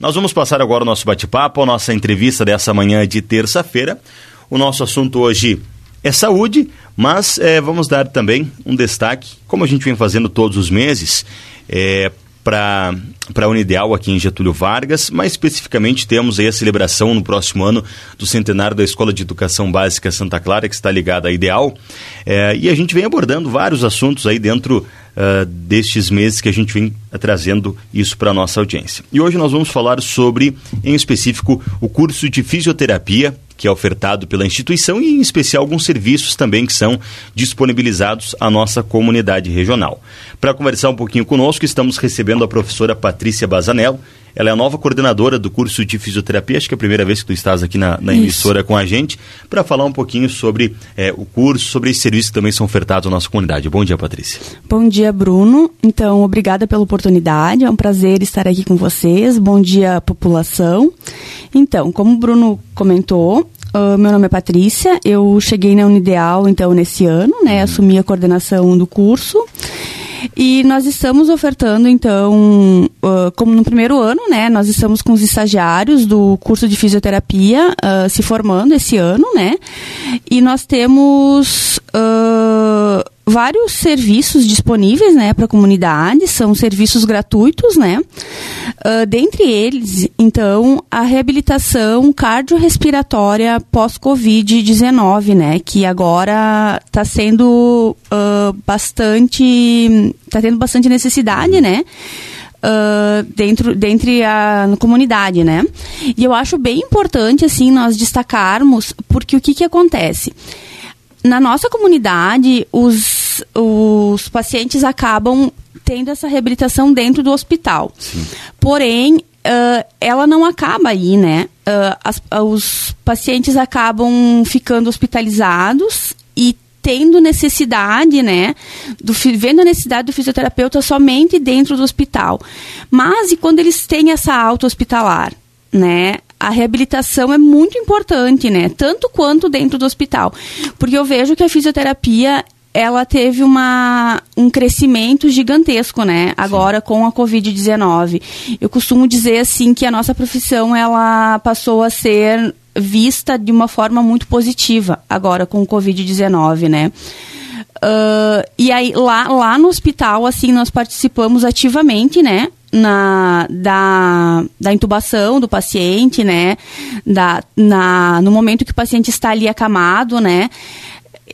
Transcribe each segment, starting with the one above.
Nós vamos passar agora o nosso bate-papo, a nossa entrevista dessa manhã de terça-feira. O nosso assunto hoje é saúde, mas é, vamos dar também um destaque, como a gente vem fazendo todos os meses, é, para a Unideal aqui em Getúlio Vargas, mais especificamente temos aí a celebração no próximo ano do centenário da Escola de Educação Básica Santa Clara, que está ligada à Ideal, é, e a gente vem abordando vários assuntos aí dentro uh, destes meses que a gente vem trazendo isso para a nossa audiência. E hoje nós vamos falar sobre, em específico, o curso de fisioterapia que é ofertado pela instituição e, em especial, alguns serviços também que são disponibilizados à nossa comunidade regional. Para conversar um pouquinho conosco, estamos recebendo a professora Patrícia Bazanello. Ela é a nova coordenadora do curso de fisioterapia, acho que é a primeira vez que tu estás aqui na, na emissora com a gente, para falar um pouquinho sobre é, o curso, sobre esses serviços que também são ofertados à nossa comunidade. Bom dia, Patrícia. Bom dia, Bruno. Então, obrigada pela oportunidade, é um prazer estar aqui com vocês. Bom dia, população. Então, como o Bruno comentou, Uh, meu nome é Patrícia, eu cheguei na Unideal, então, nesse ano, né, uhum. assumi a coordenação do curso. E nós estamos ofertando, então, uh, como no primeiro ano, né, nós estamos com os estagiários do curso de fisioterapia uh, se formando esse ano, né, e nós temos vários serviços disponíveis, né, para a comunidade, são serviços gratuitos, né, uh, dentre eles, então, a reabilitação cardiorrespiratória pós-Covid-19, né, que agora está sendo uh, bastante, está tendo bastante necessidade, né, Uh, dentro dentre a comunidade, né? E eu acho bem importante assim nós destacarmos porque o que que acontece? na nossa comunidade, os, os pacientes acabam tendo essa reabilitação dentro do hospital. Sim. Porém, uh, ela não acaba aí, né? Uh, as, uh, os pacientes acabam ficando hospitalizados e tendo necessidade, né, do, vendo a necessidade do fisioterapeuta somente dentro do hospital. Mas e quando eles têm essa alta hospitalar, né? a reabilitação é muito importante, né? Tanto quanto dentro do hospital. Porque eu vejo que a fisioterapia ela teve uma, um crescimento gigantesco, né? Agora Sim. com a Covid-19. Eu costumo dizer assim que a nossa profissão ela passou a ser vista de uma forma muito positiva agora com o Covid-19, né? Uh, e aí lá, lá no hospital assim nós participamos ativamente, né? na, da, da intubação do paciente, né? Da, na, no momento que o paciente está ali acamado, né?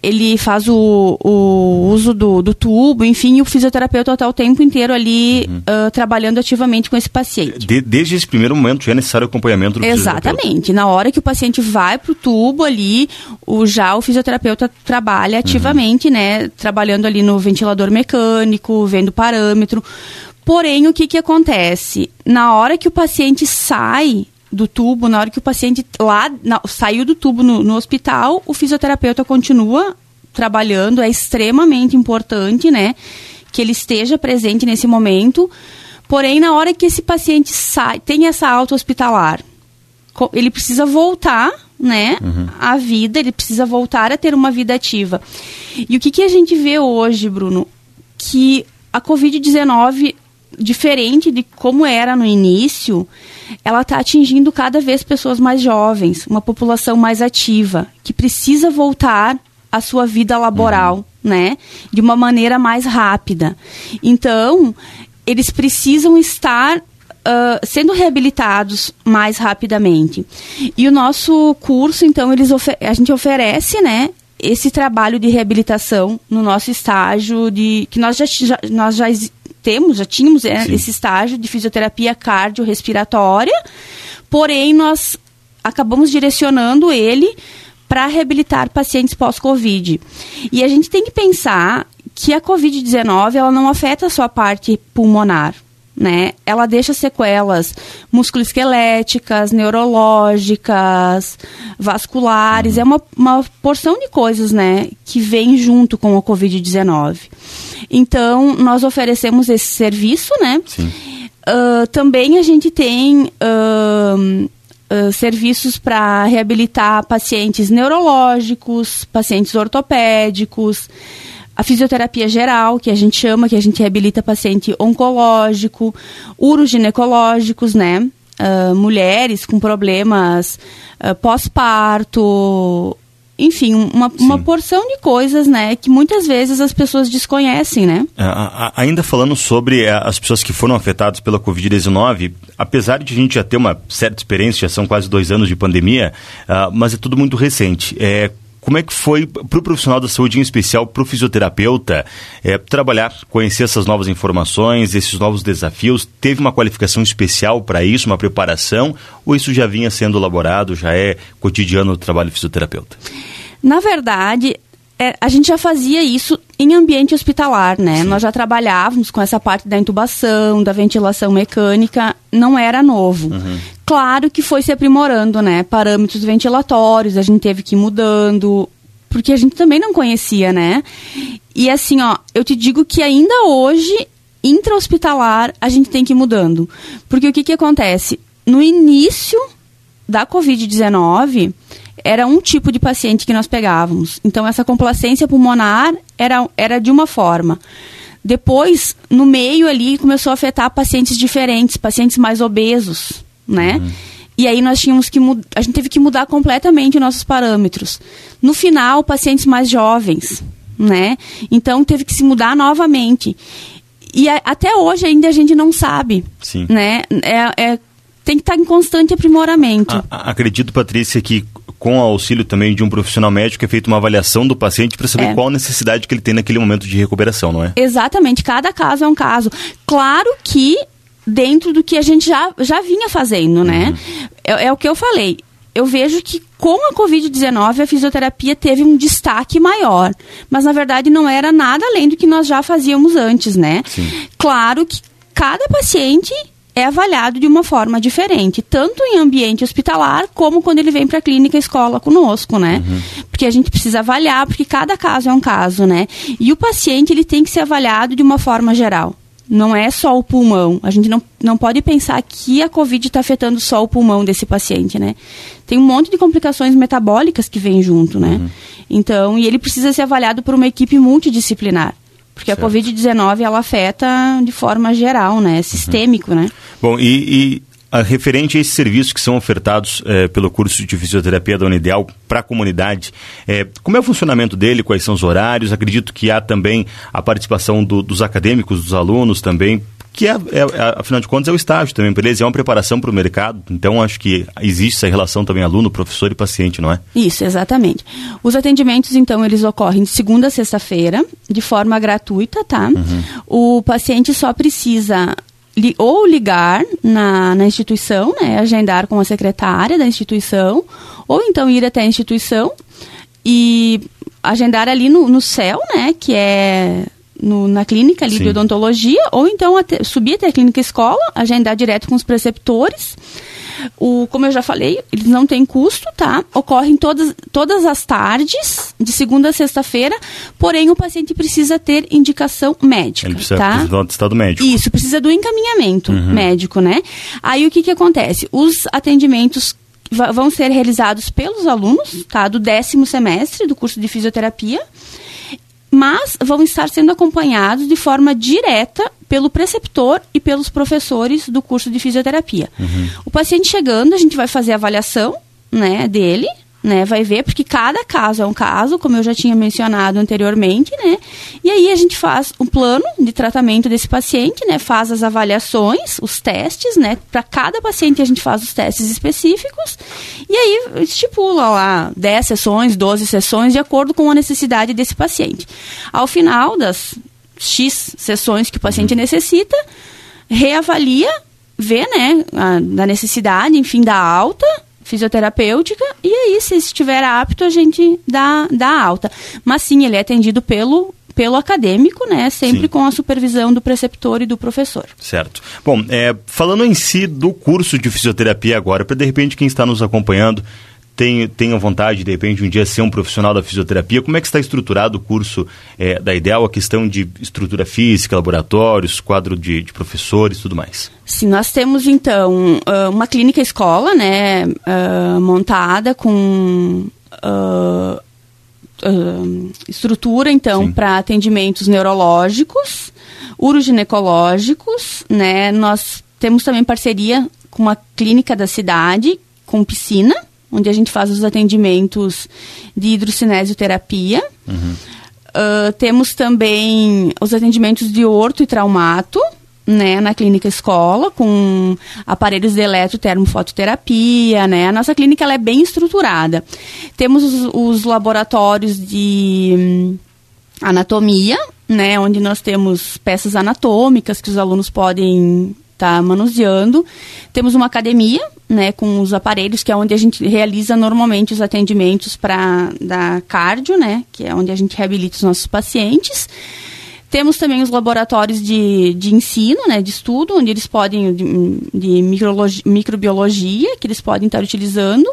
Ele faz o, o uso do, do tubo, enfim, e o fisioterapeuta está o tempo inteiro ali uhum. uh, trabalhando ativamente com esse paciente. De, desde esse primeiro momento já é necessário o acompanhamento do Exatamente. Na hora que o paciente vai para o tubo ali, o, já o fisioterapeuta trabalha ativamente, uhum. né? Trabalhando ali no ventilador mecânico, vendo parâmetro Porém, o que, que acontece? Na hora que o paciente sai do tubo, na hora que o paciente lá na, saiu do tubo no, no hospital, o fisioterapeuta continua trabalhando, é extremamente importante, né? Que ele esteja presente nesse momento. Porém, na hora que esse paciente sai, tem essa alta hospitalar, ele precisa voltar, né, uhum. à vida, ele precisa voltar a ter uma vida ativa. E o que, que a gente vê hoje, Bruno? Que a Covid-19 diferente de como era no início, ela está atingindo cada vez pessoas mais jovens, uma população mais ativa, que precisa voltar à sua vida laboral, uhum. né? De uma maneira mais rápida. Então, eles precisam estar Uh, sendo reabilitados mais rapidamente. E o nosso curso, então, eles a gente oferece, né, esse trabalho de reabilitação no nosso estágio de que nós já, já nós já temos, já tínhamos é, esse estágio de fisioterapia cardiorrespiratória, porém nós acabamos direcionando ele para reabilitar pacientes pós-Covid. E a gente tem que pensar que a Covid-19 ela não afeta só a parte pulmonar, né? Ela deixa sequelas musculoesqueléticas, neurológicas, vasculares, é uma, uma porção de coisas, né, que vem junto com a Covid-19. Então, nós oferecemos esse serviço, né? Sim. Uh, também a gente tem uh, uh, serviços para reabilitar pacientes neurológicos, pacientes ortopédicos, a fisioterapia geral, que a gente chama, que a gente reabilita paciente oncológico, uroginecológicos, né? uh, mulheres com problemas pós-parto, enfim, uma, uma porção de coisas, né, que muitas vezes as pessoas desconhecem, né? ainda falando sobre eh, as pessoas que foram afetadas pela Covid-19, apesar de a gente já ter uma certa experiência, já são quase dois anos de pandemia, uh, mas é tudo muito recente. É, como é que foi para o profissional da saúde, em especial para o fisioterapeuta, é, trabalhar, conhecer essas novas informações, esses novos desafios? Teve uma qualificação especial para isso, uma preparação? Ou isso já vinha sendo elaborado, já é cotidiano do trabalho fisioterapeuta? Na verdade, é, a gente já fazia isso em ambiente hospitalar, né? Sim. Nós já trabalhávamos com essa parte da intubação, da ventilação mecânica, não era novo. Uhum. Claro que foi se aprimorando, né? Parâmetros ventilatórios, a gente teve que ir mudando, porque a gente também não conhecia, né? E assim, ó, eu te digo que ainda hoje, intra-hospitalar, a gente tem que ir mudando. Porque o que que acontece? No início da Covid-19, era um tipo de paciente que nós pegávamos. Então, essa complacência pulmonar era, era de uma forma. Depois, no meio ali, começou a afetar pacientes diferentes, pacientes mais obesos, né? Uhum. E aí nós tínhamos que a gente teve que mudar completamente nossos parâmetros. No final, pacientes mais jovens, né? Então teve que se mudar novamente. E a, até hoje ainda a gente não sabe, Sim. né? É, é tem que estar em constante aprimoramento. A, acredito, Patrícia, que com o auxílio também de um profissional médico, é feita uma avaliação do paciente para saber é. qual a necessidade que ele tem naquele momento de recuperação, não é? Exatamente, cada caso é um caso. Claro que dentro do que a gente já, já vinha fazendo, né? Uhum. É, é o que eu falei. Eu vejo que com a Covid-19 a fisioterapia teve um destaque maior. Mas na verdade não era nada além do que nós já fazíamos antes, né? Sim. Claro que cada paciente é avaliado de uma forma diferente, tanto em ambiente hospitalar como quando ele vem para a clínica escola conosco, né? Uhum. Porque a gente precisa avaliar, porque cada caso é um caso, né? E o paciente ele tem que ser avaliado de uma forma geral. Não é só o pulmão. A gente não, não pode pensar que a Covid está afetando só o pulmão desse paciente, né? Tem um monte de complicações metabólicas que vêm junto, né? Uhum. Então, e ele precisa ser avaliado por uma equipe multidisciplinar. Porque certo. a Covid-19 ela afeta de forma geral, né? Sistêmico, uhum. né? Bom, e, e a, referente a esses serviços que são ofertados é, pelo curso de fisioterapia da Unideal para a comunidade, é, como é o funcionamento dele, quais são os horários? Acredito que há também a participação do, dos acadêmicos, dos alunos também, que é, é, é, afinal de contas é o estágio também para eles, é uma preparação para o mercado, então acho que existe essa relação também aluno, professor e paciente, não é? Isso, exatamente. Os atendimentos, então, eles ocorrem de segunda a sexta-feira, de forma gratuita, tá? Uhum. O paciente só precisa li, ou ligar na, na instituição, né, agendar com a secretária da instituição, ou então ir até a instituição e agendar ali no, no CEL, né, que é no, na clínica ali Sim. de odontologia, ou então até, subir até a clínica escola, agendar direto com os preceptores. O, como eu já falei, eles não têm custo, tá? Ocorrem todas, todas as tardes, de segunda a sexta-feira, porém o paciente precisa ter indicação médica. Ele precisa, tá? do estado médico. Isso, precisa do encaminhamento uhum. médico, né? Aí o que, que acontece? Os atendimentos vão ser realizados pelos alunos, tá? Do décimo semestre do curso de fisioterapia mas vão estar sendo acompanhados de forma direta pelo preceptor e pelos professores do curso de fisioterapia. Uhum. O paciente chegando, a gente vai fazer a avaliação né, dele, né? Vai ver, porque cada caso é um caso, como eu já tinha mencionado anteriormente, né? E aí a gente faz um plano de tratamento desse paciente, né? Faz as avaliações, os testes, né? Para cada paciente a gente faz os testes específicos e aí estipula lá 10 sessões, 12 sessões, de acordo com a necessidade desse paciente. Ao final das X sessões que o paciente necessita, reavalia, vê, né, a, da necessidade, enfim, da alta, fisioterapêutica e aí, se estiver apto, a gente dá, dá alta. Mas sim, ele é atendido pelo pelo acadêmico, né? Sempre Sim. com a supervisão do preceptor e do professor. Certo. Bom, é, falando em si do curso de fisioterapia agora, para de repente quem está nos acompanhando tem, tenha vontade, de repente, um dia ser um profissional da fisioterapia, como é que está estruturado o curso é, da Ideal, a questão de estrutura física, laboratórios, quadro de, de professores tudo mais? Sim, nós temos, então, uma clínica escola, né, montada com... Uh, uh, estrutura, então, para atendimentos neurológicos, uroginecológicos, né? Nós temos também parceria com uma clínica da cidade, com piscina, onde a gente faz os atendimentos de hidrocinesioterapia. Uhum. Uh, temos também os atendimentos de orto e traumato, né, na clínica escola, com aparelhos de eletrotermofototerapia, né. A nossa clínica ela é bem estruturada. Temos os, os laboratórios de hum, anatomia, né, onde nós temos peças anatômicas que os alunos podem estar tá manuseando. Temos uma academia, né, com os aparelhos, que é onde a gente realiza normalmente os atendimentos para da cardio, né, que é onde a gente reabilita os nossos pacientes. Temos também os laboratórios de, de ensino, né, de estudo, onde eles podem, de, de microbiologia, que eles podem estar utilizando.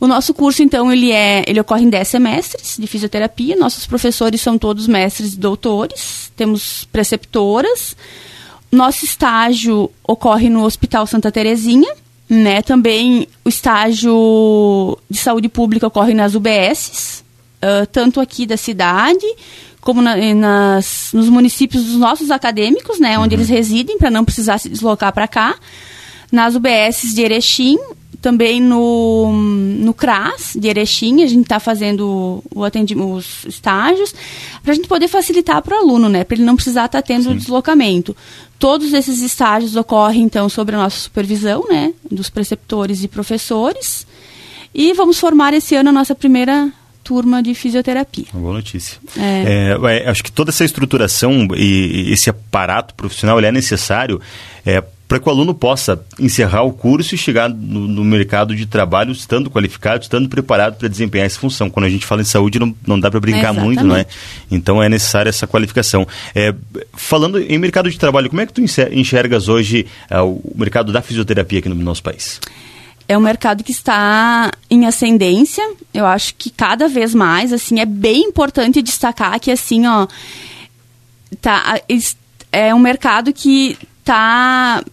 O nosso curso, então, ele, é, ele ocorre em 10 semestres de fisioterapia. Nossos professores são todos mestres e doutores. Temos preceptoras. Nosso estágio ocorre no Hospital Santa Terezinha, né? Também o estágio de saúde pública ocorre nas UBSs, uh, tanto aqui da cidade como na, nas, nos municípios dos nossos acadêmicos, né, onde uhum. eles residem, para não precisar se deslocar para cá. Nas UBSs de Erechim, também no, no CRAS de Erechim, a gente está fazendo o atendimento, os estágios, para a gente poder facilitar para o aluno, né, para ele não precisar estar tá tendo Sim. deslocamento. Todos esses estágios ocorrem, então, sobre a nossa supervisão, né, dos preceptores e professores. E vamos formar esse ano a nossa primeira turma de fisioterapia. Uma boa notícia. É. É, acho que toda essa estruturação e esse aparato profissional é necessário é, para que o aluno possa encerrar o curso e chegar no, no, mercado de trabalho estando qualificado, estando preparado para desempenhar essa função. Quando a gente fala em saúde, não, não dá para brincar muito, não é? Então é necessária essa qualificação. É, falando em mercado de trabalho, como é que tu enxergas hoje é, o mercado da fisioterapia aqui no nosso país? é um mercado que está em ascendência. Eu acho que cada vez mais, assim, é bem importante destacar que, assim, ó, tá, é um mercado que tá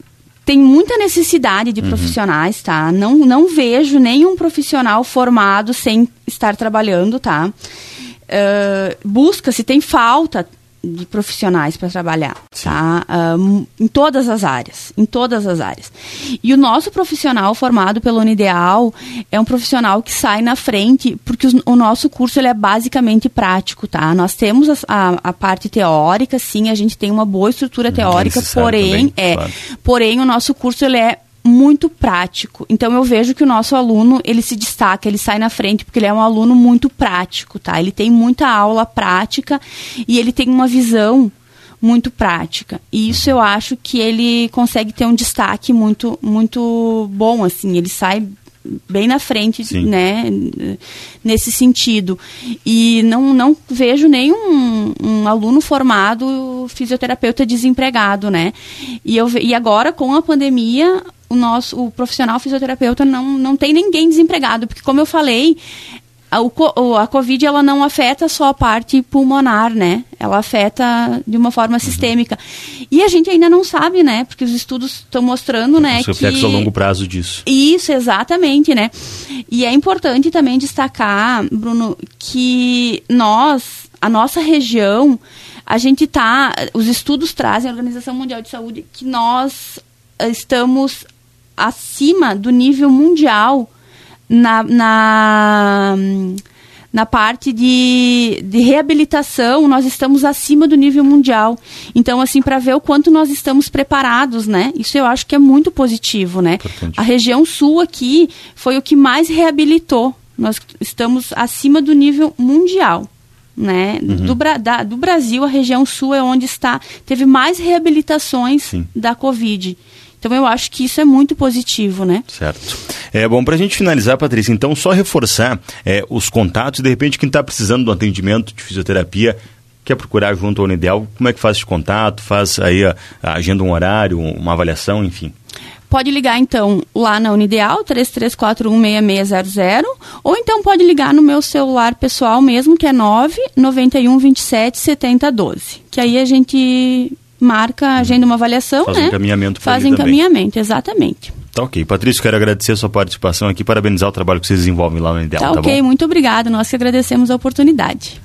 tem muita necessidade de uhum. profissionais, tá? Não, não vejo nenhum profissional formado sem estar trabalhando, tá? Uh, busca se tem falta de profissionais para trabalhar, Sim. tá? Um, em todas as áreas, em todas as áreas. E o nosso profissional formado pelo Unideal é um profissional que sai na frente, porque o, o nosso curso ele é basicamente prático, tá? Nós temos a, a, a, parte teórica, sim, a gente tem uma boa estrutura teórica, porém, também, é, claro. porém o nosso curso ele é muito prático. Então eu vejo que o nosso aluno, ele se destaca, ele sai na frente porque ele é um aluno muito prático, tá? Ele tem muita aula prática e ele tem uma visão muito prática. E isso eu acho que ele consegue ter um destaque muito muito bom assim, ele sai bem na frente, Sim. né, nesse sentido. E não, não vejo nenhum um aluno formado fisioterapeuta desempregado, né? E, eu, e agora, com a pandemia, o nosso o profissional fisioterapeuta não, não tem ninguém desempregado, porque como eu falei, a, o, a Covid ela não afeta só a parte pulmonar, né? Ela afeta de uma forma sistêmica. E a gente ainda não sabe, né? Porque os estudos estão mostrando, né? Os reflexos que... a longo prazo disso. Isso, exatamente, né? E é importante também destacar, Bruno, que nós, a nossa região, a gente tá. Os estudos trazem, a Organização Mundial de Saúde, que nós estamos acima do nível mundial na, na, na parte de, de reabilitação, nós estamos acima do nível mundial. Então, assim, para ver o quanto nós estamos preparados, né? Isso eu acho que é muito positivo, né? Importante. A região sul aqui foi o que mais reabilitou. Nós estamos acima do nível mundial. Né? Uhum. Do, da, do Brasil, a região sul é onde está, teve mais reabilitações Sim. da Covid. Então eu acho que isso é muito positivo, né? Certo. É bom para a gente finalizar, Patrícia. Então só reforçar é, os contatos. De repente quem está precisando do atendimento de fisioterapia quer procurar junto ao Unideal, como é que faz esse contato? Faz aí a, a agenda um horário, uma avaliação, enfim. Pode ligar então lá na Unideal 33416600 ou então pode ligar no meu celular pessoal mesmo que é 991 27 70 12. Que aí a gente marca, agenda uma avaliação, Faz né? encaminhamento Faz encaminhamento, também. exatamente. Tá ok. Patrício, quero agradecer a sua participação aqui, parabenizar o trabalho que vocês desenvolvem lá no Ideal, tá, tá ok, bom? muito obrigado. Nós que agradecemos a oportunidade.